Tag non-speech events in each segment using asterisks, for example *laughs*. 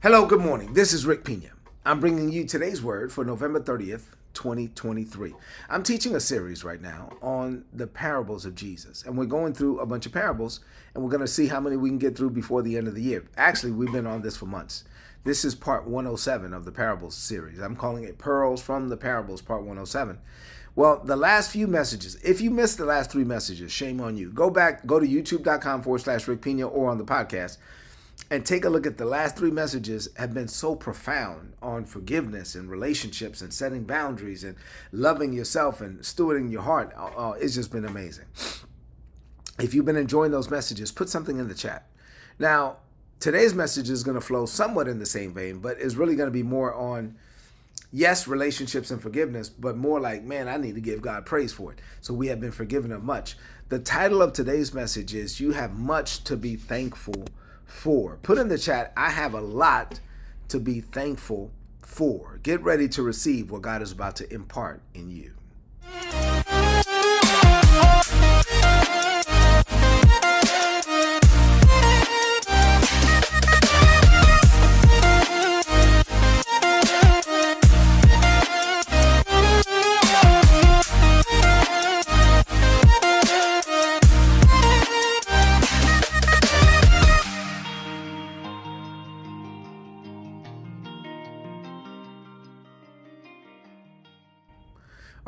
Hello, good morning. This is Rick Pina. I'm bringing you today's word for November 30th, 2023. I'm teaching a series right now on the parables of Jesus, and we're going through a bunch of parables, and we're going to see how many we can get through before the end of the year. Actually, we've been on this for months. This is part 107 of the parables series. I'm calling it Pearls from the Parables, part 107. Well, the last few messages, if you missed the last three messages, shame on you. Go back, go to youtube.com forward slash Rick Pina or on the podcast and take a look at the last three messages have been so profound on forgiveness and relationships and setting boundaries and loving yourself and stewarding your heart. Uh, it's just been amazing. If you've been enjoying those messages, put something in the chat. Now, today's message is going to flow somewhat in the same vein, but is really going to be more on yes, relationships and forgiveness, but more like, man, I need to give God praise for it. So we have been forgiven of much. The title of today's message is You Have Much to Be Thankful For. Put in the chat, I have a lot to be thankful for. Get ready to receive what God is about to impart in you.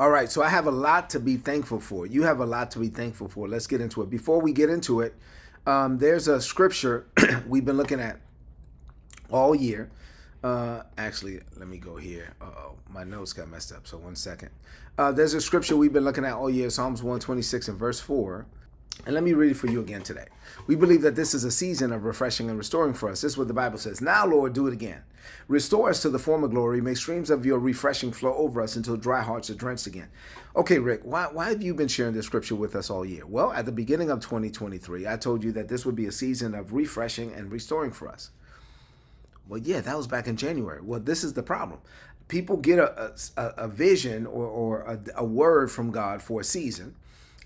All right, so I have a lot to be thankful for. You have a lot to be thankful for. Let's get into it. Before we get into it, um, there's a scripture *clears throat* we've been looking at all year. Uh, actually, let me go here. oh, my notes got messed up. So one second. Uh, there's a scripture we've been looking at all year, Psalms 126 and verse 4. And let me read it for you again today. We believe that this is a season of refreshing and restoring for us. This is what the Bible says. Now, Lord, do it again. Restore us to the former glory. Make streams of your refreshing flow over us until dry hearts are drenched again. Okay, Rick, why, why have you been sharing this scripture with us all year? Well, at the beginning of 2023, I told you that this would be a season of refreshing and restoring for us. Well, yeah, that was back in January. Well, this is the problem. People get a, a, a vision or, or a, a word from God for a season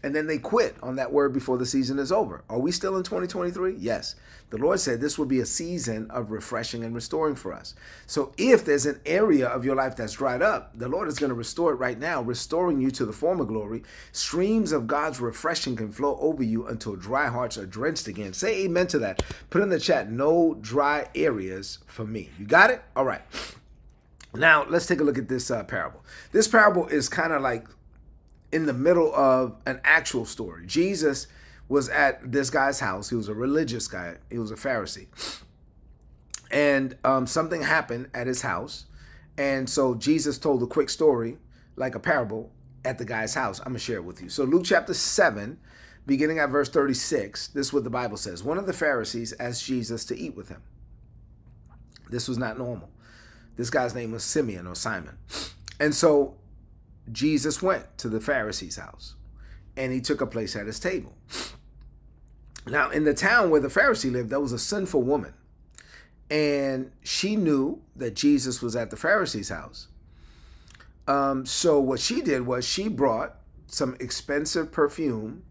and then they quit on that word before the season is over. Are we still in 2023? Yes. The Lord said this will be a season of refreshing and restoring for us. So if there's an area of your life that's dried up, the Lord is going to restore it right now, restoring you to the former glory. Streams of God's refreshing can flow over you until dry hearts are drenched again. Say amen to that. Put in the chat, no dry areas for me. You got it? All right. Now, let's take a look at this uh, parable. This parable is kind of like in the middle of an actual story. Jesus was at this guy's house. He was a religious guy, he was a Pharisee. And um, something happened at his house. And so Jesus told a quick story, like a parable, at the guy's house. I'm going to share it with you. So, Luke chapter 7, beginning at verse 36, this is what the Bible says. One of the Pharisees asked Jesus to eat with him. This was not normal. This guy's name was Simeon or Simon. And so Jesus went to the Pharisee's house and he took a place at his table. Now, in the town where the Pharisee lived, there was a sinful woman. And she knew that Jesus was at the Pharisee's house. Um, so, what she did was she brought some expensive perfume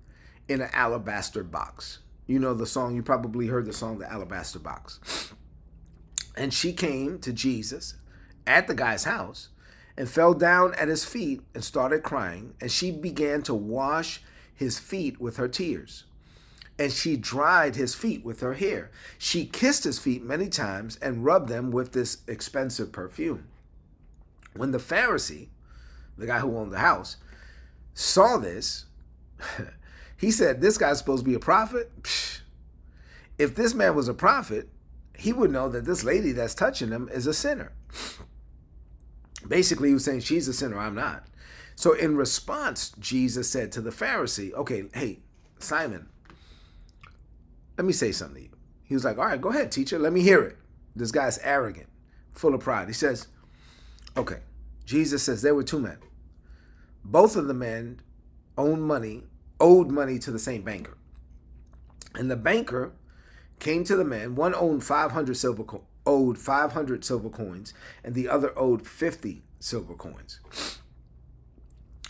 in an alabaster box. You know the song, you probably heard the song, The Alabaster Box. And she came to Jesus at the guy's house and fell down at his feet and started crying. And she began to wash his feet with her tears. And she dried his feet with her hair. She kissed his feet many times and rubbed them with this expensive perfume. When the Pharisee, the guy who owned the house, saw this, *laughs* he said, This guy's supposed to be a prophet? Psh. If this man was a prophet, he would know that this lady that's touching him is a sinner. Basically, he was saying, She's a sinner, I'm not. So, in response, Jesus said to the Pharisee, Okay, hey, Simon, let me say something to you. He was like, All right, go ahead, teacher, let me hear it. This guy's arrogant, full of pride. He says, Okay, Jesus says there were two men. Both of the men owned money, owed money to the same banker. And the banker came to the man, one owned 500 silver coins owed 500 silver coins and the other owed 50 silver coins.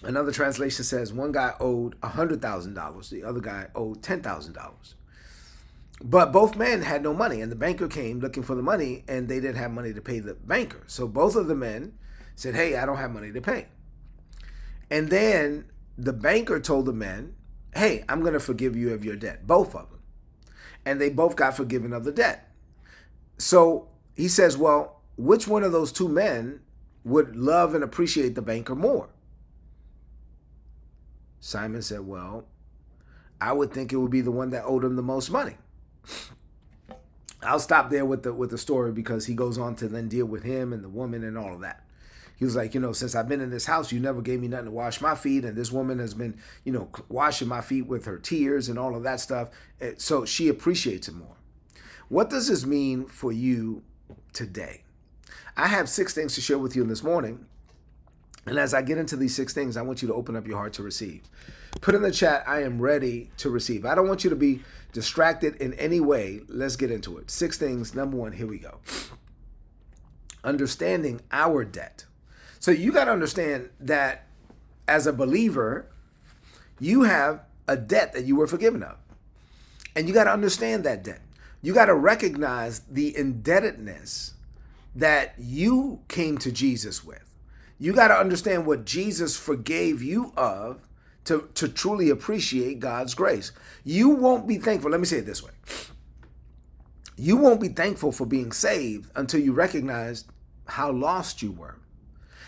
Another translation says one guy owed $100,000, the other guy owed $10,000. But both men had no money, and the banker came looking for the money, and they didn't have money to pay the banker. So both of the men said, Hey, I don't have money to pay. And then the banker told the men, Hey, I'm going to forgive you of your debt, both of them. And they both got forgiven of the debt. So he says, Well, which one of those two men would love and appreciate the banker more? Simon said, Well, I would think it would be the one that owed him the most money. *sniffs* I'll stop there with the with the story because he goes on to then deal with him and the woman and all of that. He was like, you know, since I've been in this house, you never gave me nothing to wash my feet, and this woman has been, you know, washing my feet with her tears and all of that stuff. Eh, so she appreciates it more. What does this mean for you today? I have six things to share with you this morning. And as I get into these six things, I want you to open up your heart to receive. Put in the chat, I am ready to receive. I don't want you to be distracted in any way. Let's get into it. Six things. Number one, here we go. Understanding our debt. So you got to understand that as a believer, you have a debt that you were forgiven of. And you got to understand that debt. You got to recognize the indebtedness that you came to Jesus with. You got to understand what Jesus forgave you of to, to truly appreciate God's grace. You won't be thankful. Let me say it this way you won't be thankful for being saved until you recognize how lost you were.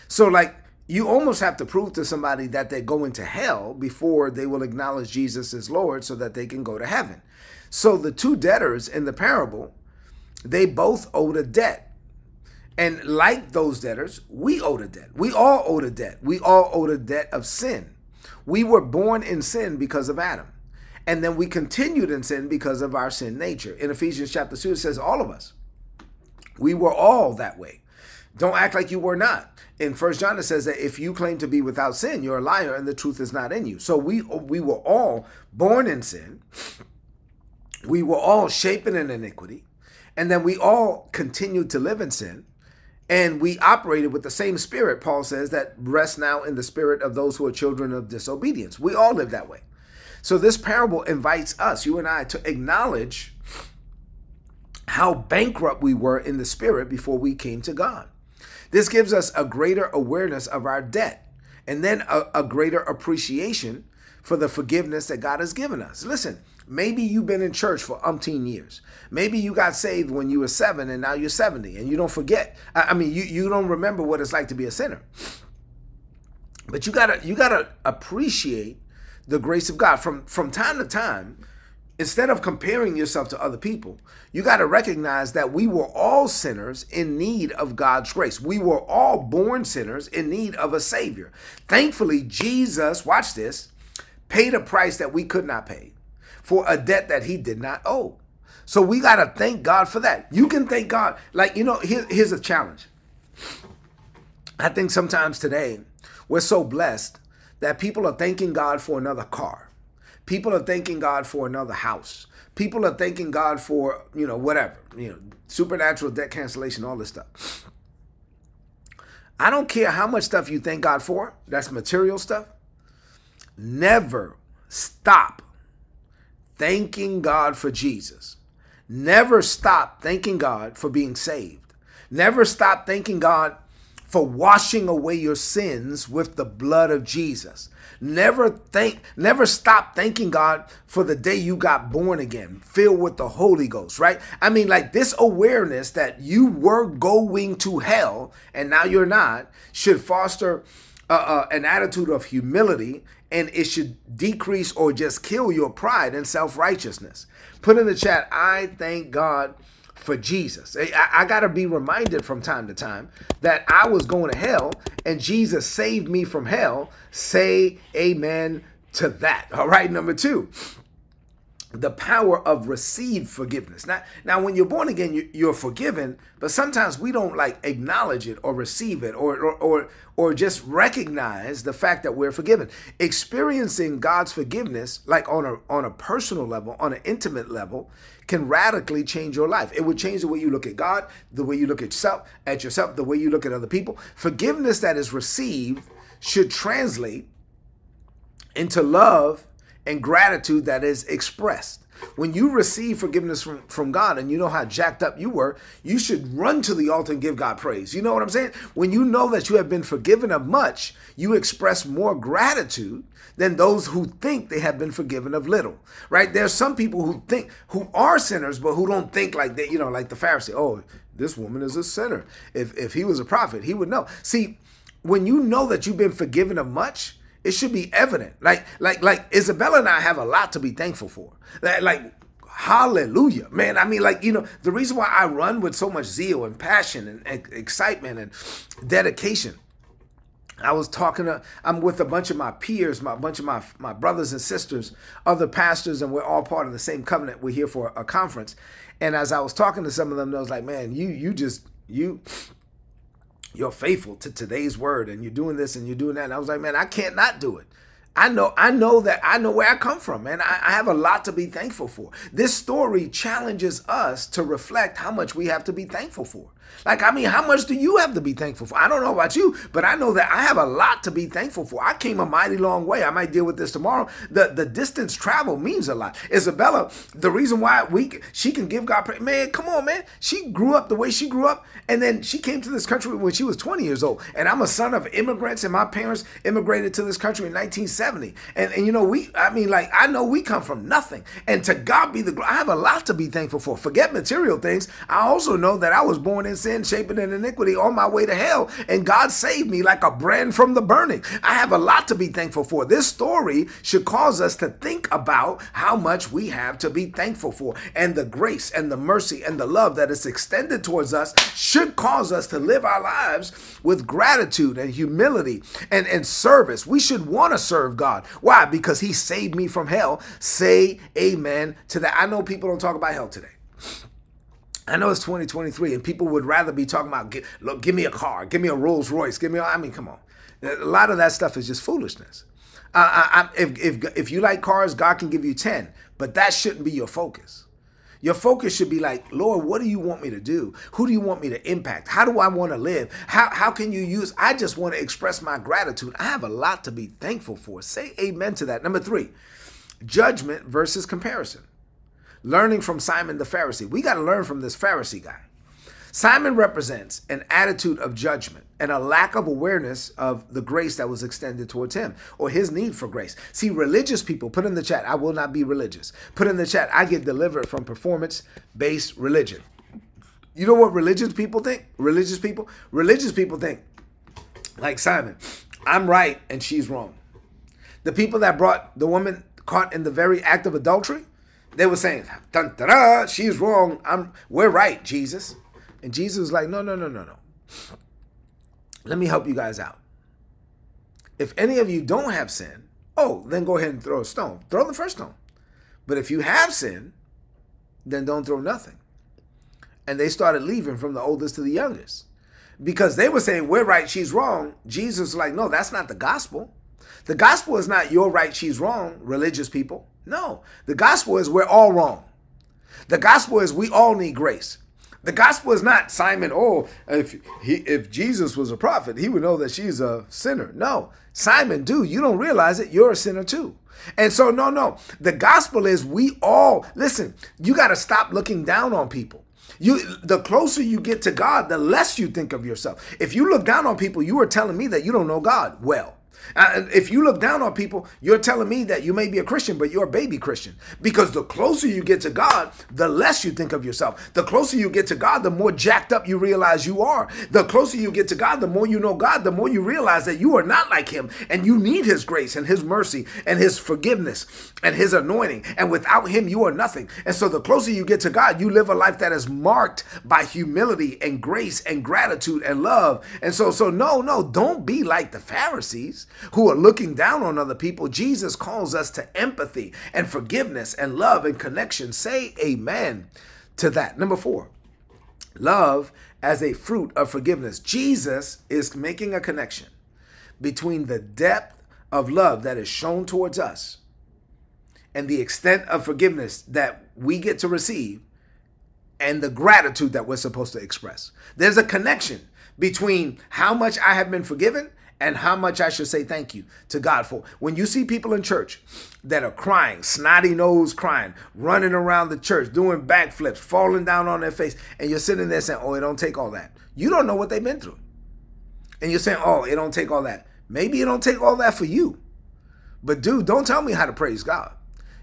So, like, you almost have to prove to somebody that they're going to hell before they will acknowledge Jesus as Lord so that they can go to heaven. So, the two debtors in the parable, they both owed a debt. And like those debtors, we owed a debt. We all owed a debt. We all owed a debt of sin. We were born in sin because of Adam. And then we continued in sin because of our sin nature. In Ephesians chapter 2, it says all of us. We were all that way. Don't act like you were not. In First John, it says that if you claim to be without sin, you're a liar and the truth is not in you. So we we were all born in sin. We were all shapen in iniquity. And then we all continued to live in sin. And we operated with the same spirit, Paul says, that rests now in the spirit of those who are children of disobedience. We all live that way. So this parable invites us, you and I, to acknowledge how bankrupt we were in the spirit before we came to God. This gives us a greater awareness of our debt and then a, a greater appreciation for the forgiveness that God has given us. Listen, Maybe you've been in church for umpteen years. Maybe you got saved when you were seven and now you're 70 and you don't forget. I mean, you, you don't remember what it's like to be a sinner. But you gotta you gotta appreciate the grace of God. From from time to time, instead of comparing yourself to other people, you got to recognize that we were all sinners in need of God's grace. We were all born sinners in need of a Savior. Thankfully, Jesus, watch this, paid a price that we could not pay for a debt that he did not owe. So we got to thank God for that. You can thank God. Like, you know, here, here's a challenge. I think sometimes today we're so blessed that people are thanking God for another car. People are thanking God for another house. People are thanking God for, you know, whatever, you know, supernatural debt cancellation, all this stuff. I don't care how much stuff you thank God for, that's material stuff. Never stop thanking God for Jesus. Never stop thanking God for being saved. Never stop thanking God for washing away your sins with the blood of Jesus. Never thank never stop thanking God for the day you got born again, filled with the Holy Ghost, right? I mean like this awareness that you were going to hell and now you're not should foster uh, uh, an attitude of humility and it should decrease or just kill your pride and self righteousness. Put in the chat, I thank God for Jesus. I, I got to be reminded from time to time that I was going to hell and Jesus saved me from hell. Say amen to that. All right, number two the power of received forgiveness. Now, now when you're born again, you, are forgiven, but sometimes we don't like acknowledge it or receive it or, or or or just recognize the fact that we're forgiven. Experiencing God's forgiveness, like on a on a personal level, on an intimate level, can radically change your life. It would change the way you look at God, the way you look at yourself, at yourself, the way you look at other people. Forgiveness that is received should translate into love and gratitude that is expressed. When you receive forgiveness from, from God and you know how jacked up you were, you should run to the altar and give God praise. You know what I'm saying? When you know that you have been forgiven of much, you express more gratitude than those who think they have been forgiven of little. Right? There's some people who think who are sinners, but who don't think like that, you know, like the Pharisee. Oh, this woman is a sinner. If if he was a prophet, he would know. See, when you know that you've been forgiven of much, it should be evident. Like, like, like Isabella and I have a lot to be thankful for. Like, like hallelujah, man. I mean, like, you know, the reason why I run with so much zeal and passion and, excitement and dedication. I was talking to, I'm with a bunch of my peers, my bunch of my my brothers and sisters, other pastors, and we're all part of the same covenant. We're here for a conference. And as I was talking to some of them, I was like, man, you you just you you're faithful to today's word and you're doing this and you're doing that. And I was like, man, I can't not do it. I know, I know that I know where I come from, man. I, I, have a lot to be thankful for. This story challenges us to reflect how much we have to be thankful for. Like, I mean, how much do you have to be thankful for? I don't know about you, but I know that I have a lot to be thankful for. I came a mighty long way. I might deal with this tomorrow. The the distance travel means a lot. Isabella, the reason why we she can give God praise, man, come on, man. She grew up the way she grew up, and then she came to this country when she was 20 years old. And I'm a son of immigrants, and my parents immigrated to this country in 1970. And and you know, we I mean, like I know we come from nothing. And to God be the I have a lot to be thankful for. Forget material things. I also know that I was born in sin, shaping in iniquity on my way to hell. And God saved me like a brand from the burning. I have a lot to be thankful for. This story should cause us to think about how much we have to be thankful for. And the grace and the mercy and the love that is extended towards us should cause us to live our lives with gratitude and humility and, and service. We should want to serve God. Why? Because He saved me from hell. Say amen to that. I know people don't talk about hell today. I know it's 2023 and people would rather be talking about, look, give me a car, give me a Rolls Royce, give me, a, I mean, come on. A lot of that stuff is just foolishness. Uh, I, I, if, if, if you like cars, God can give you 10, but that shouldn't be your focus. Your focus should be like, Lord, what do you want me to do? Who do you want me to impact? How do I want to live? How, how can you use? I just want to express my gratitude. I have a lot to be thankful for. Say amen to that. Number three, judgment versus comparison learning from Simon the Pharisee. We got to learn from this Pharisee guy. Simon represents an attitude of judgment and a lack of awareness of the grace that was extended towards him or his need for grace. See, religious people, put in the chat, I will not be religious. Put in the chat, I get delivered from performance based religion. You know what religious people think? Religious people? Religious people think, like Simon, I'm right and she's wrong. The people that brought the woman caught in the very act of adultery, they were saying, dun, dun, dun, she's wrong. I'm we're right, Jesus. And Jesus was like, no, no, no, no, no. Let me help you guys out. If any of you don't have sin, oh, then go ahead and throw a stone. Throw the first stone. But if you have sin, then don't throw nothing. And they started leaving from the oldest to the youngest. Because they were saying, we're right, she's wrong. Jesus was like, no, that's not the gospel. The gospel is not you're right, she's wrong, religious people. No, the gospel is we're all wrong. The gospel is we all need grace. The gospel is not Simon, oh, if he if Jesus was a prophet, he would know that she's a sinner. No. Simon, dude, you don't realize it, you're a sinner too. And so no, no. The gospel is we all listen, you got to stop looking down on people. You the closer you get to God, the less you think of yourself. If you look down on people, you are telling me that you don't know God well. If you look down on people, you're telling me that you may be a Christian, but you're a baby Christian. Because the closer you get to God, the less you think of yourself. The closer you get to God, the more jacked up you realize you are. The closer you get to God, the more you know God, the more you realize that you are not like Him and you need His grace and His mercy and His forgiveness and His anointing. And without Him, you are nothing. And so the closer you get to God, you live a life that is marked by humility and grace and gratitude and love. And so, so no, no, don't be like the Pharisees who are looking down on other people, Jesus calls us to empathy and forgiveness and love and connection. Say amen to that. Number four, love as a fruit of forgiveness. Jesus is making a connection between the depth of love that is shown towards us and the extent of forgiveness that we get to receive and the gratitude that we're supposed to express. There's a connection between how much I have been forgiven and how much I should say thank you to God for. When you see people in church that are crying, snotty nose crying, running around the church, doing backflips, falling down on their face, and you're sitting there saying, Oh, it don't take all that. You don't know what they've been through. And you're saying, Oh, it don't take all that. Maybe it don't take all that for you. But dude, don't tell me how to praise God.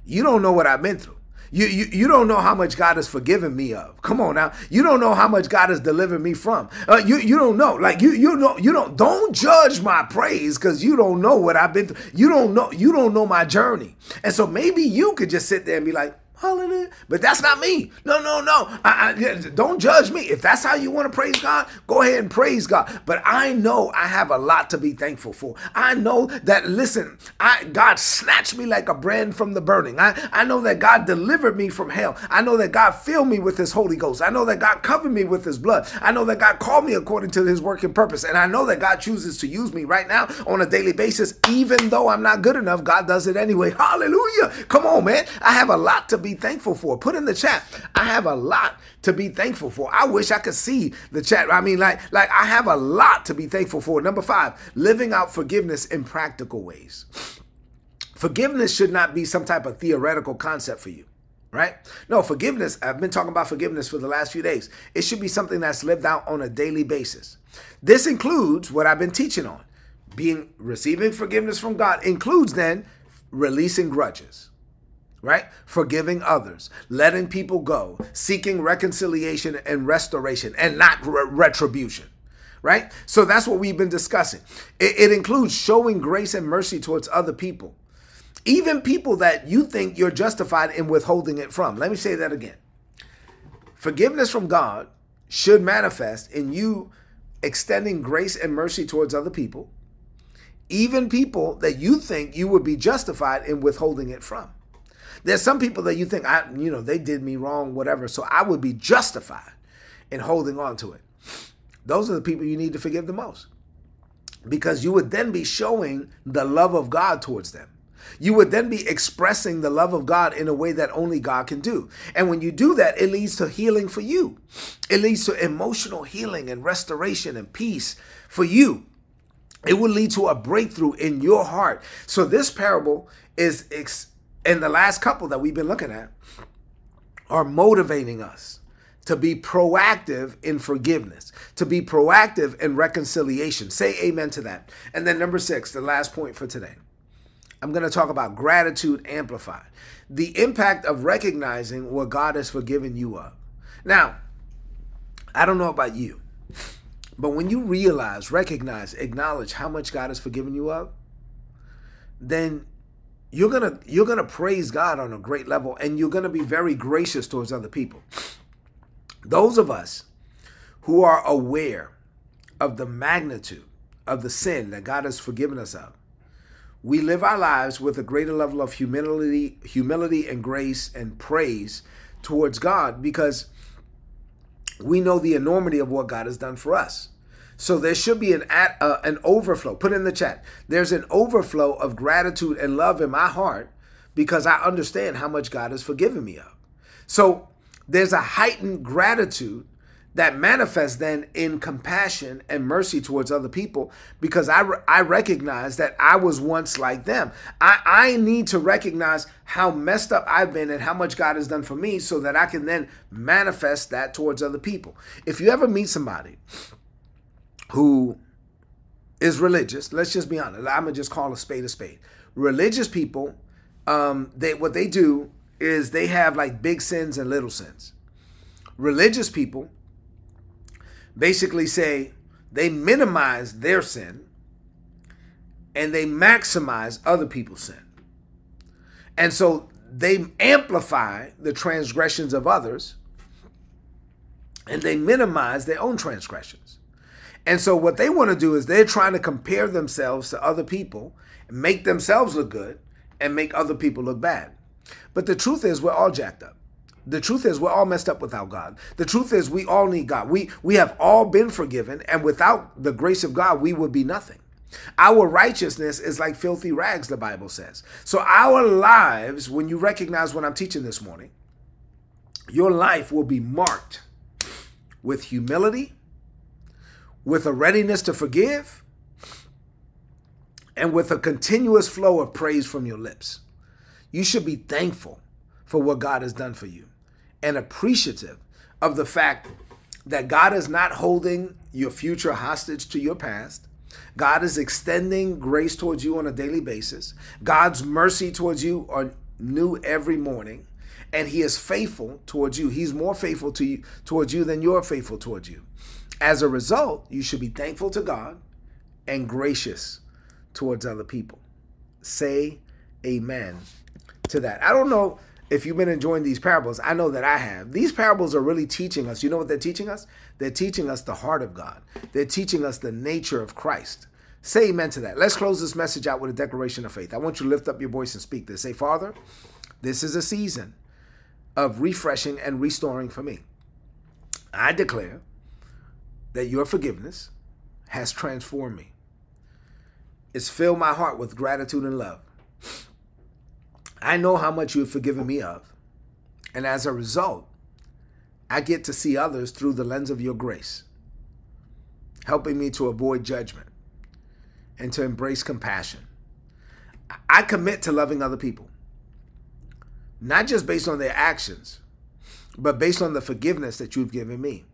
You don't know what I've been through. You, you, you don't know how much God has forgiven me of. Come on now. You don't know how much God has delivered me from. Uh, you, you don't know. Like you, you know, you don't, don't judge my praise because you don't know what I've been through. You don't know, you don't know my journey. And so maybe you could just sit there and be like, Hallelujah. But that's not me. No, no, no. I, I, don't judge me. If that's how you want to praise God, go ahead and praise God. But I know I have a lot to be thankful for. I know that, listen, I, God snatched me like a brand from the burning. I, I know that God delivered me from hell. I know that God filled me with his Holy Ghost. I know that God covered me with his blood. I know that God called me according to his working purpose. And I know that God chooses to use me right now on a daily basis. Even though I'm not good enough, God does it anyway. Hallelujah. Come on, man. I have a lot to be thankful for. Put in the chat. I have a lot to be thankful for. I wish I could see the chat. I mean, like, like I have a lot to be thankful for. Number five, living out forgiveness in practical ways. Forgiveness should not be some type of theoretical concept for you right? No, forgiveness, I've been talking about forgiveness for the last few days. It should be something that's lived out on a daily basis. This includes what I've been teaching on. Being receiving forgiveness from God includes then releasing grudges right? Forgiving others, letting people go, seeking reconciliation and restoration, and not re- retribution, right? So that's what we've been discussing. It, it includes showing grace and mercy towards other people, even people that you think you're justified in withholding it from. Let me say that again. Forgiveness from God should manifest in you extending grace and mercy towards other people, even people that you think you would be justified in withholding it from. There's some people that you think I, you know, they did me wrong, whatever. So I would be justified in holding on to it. Those are the people you need to forgive the most. Because you would then be showing the love of God towards them. You would then be expressing the love of God in a way that only God can do. And when you do that, it leads to healing for you. It leads to emotional healing and restoration and peace for you. It will lead to a breakthrough in your heart. So this parable is and the last couple that we've been looking at are motivating us to be proactive in forgiveness, to be proactive in reconciliation. Say amen to that. And then number six, the last point for today. I'm going to talk about gratitude amplified, the impact of recognizing what God has forgiven you of. Now, I don't know about you, but when you realize, recognize, acknowledge how much God has forgiven you of, then you're gonna you're gonna praise God on a great level, and you're gonna be very gracious towards other people. Those of us who are aware of the magnitude of the sin that God has forgiven us of, we live our lives with a greater level of humility, humility and grace and praise towards God because we know the enormity of what God has done for us. So there should be an uh, an overflow. Put in the chat. There's an overflow of gratitude and love in my heart because I understand how much God has forgiven me of. So there's a heightened gratitude that manifests then in compassion and mercy towards other people because I, re- I recognize that I was once like them. I, I need to recognize how messed up I've been and how much God has done for me so that I can then manifest that towards other people. If you ever meet somebody who is religious, let's just be honest. I'm gonna just call a spade a spade. Religious people, um, they what they do is they have like big sins and little sins. Religious people basically say they minimize their sin and they maximize other people's sin. And so they amplify the transgressions of others and they minimize their own transgressions. And so what they want to do is they're trying to compare themselves to other people, make themselves look good, and make other people look bad. But the truth is we're all jacked up. The truth is we're all messed up without God. The truth is we all need God. We we have all been forgiven, and without the grace of God, we would be nothing. Our righteousness is like filthy rags, the Bible says. So our lives, when you recognize what I'm teaching this morning, your life will be marked with humility with a readiness to forgive, and with a continuous flow of praise from your lips. You should be thankful for what God has done for you and appreciative of the fact that God is not holding your future hostage to your past. God is extending grace towards you on a daily basis. God's mercy towards you are new every morning, and He is faithful towards you. He's more faithful to you towards you than you're faithful towards you. As a result, you should be thankful to God and gracious towards other people. Say amen to that. I don't know if you've been enjoying these parables, I know that I have. These parables are really teaching us. You know what they're teaching us? They're teaching us the heart of God, they're teaching us the nature of Christ. Say amen to that. Let's close this message out with a declaration of faith. I want you to lift up your voice and speak this. Say, Father, this is a season of refreshing and restoring for me. I declare that your forgiveness has transformed me. It's filled my heart with gratitude and love. I know how much you have forgiven me of. And as a result, I get to see others through the lens of your grace, helping me to avoid judgment and to embrace compassion. I commit to loving other people, not just based on their actions, but based on the forgiveness that you've given me.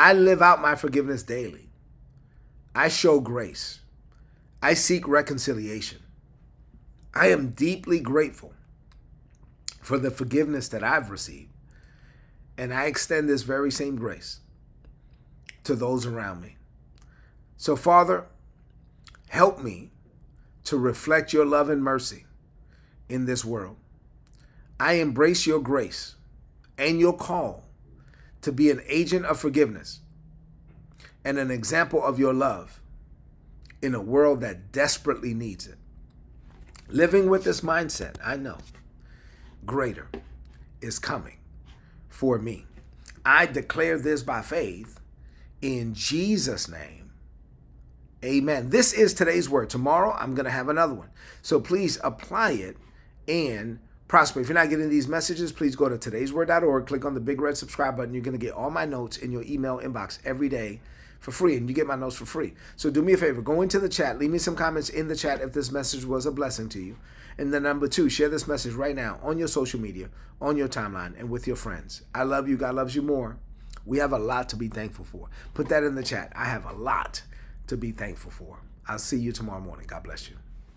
I live out my forgiveness daily. I show grace. I seek reconciliation. I am deeply grateful for the forgiveness that I've received. And I extend this very same grace to those around me. So, Father, help me to reflect your love and mercy in this world. I embrace your grace and your call to be an agent of forgiveness and an example of your love in a world that desperately needs it. Living with this mindset, I know greater is coming for me. I declare this by faith in Jesus' name. Amen. This is today's word. Tomorrow, I'm going to have another one. So please apply it and prosper. If you're not getting these messages, please go to today'sword.org, click on the big red subscribe button. You're going to get all my notes in your email inbox every day for free, and you get my notes for free. So do me a favor, go into the chat, leave me some comments in the chat if this message was a blessing to you. And then number two, share this message right now on your social media, on your timeline, and with your friends. I love you. God loves you more. We have a lot to be thankful for. Put that in the chat. I have a lot to be thankful for. I'll see you tomorrow morning. God bless you.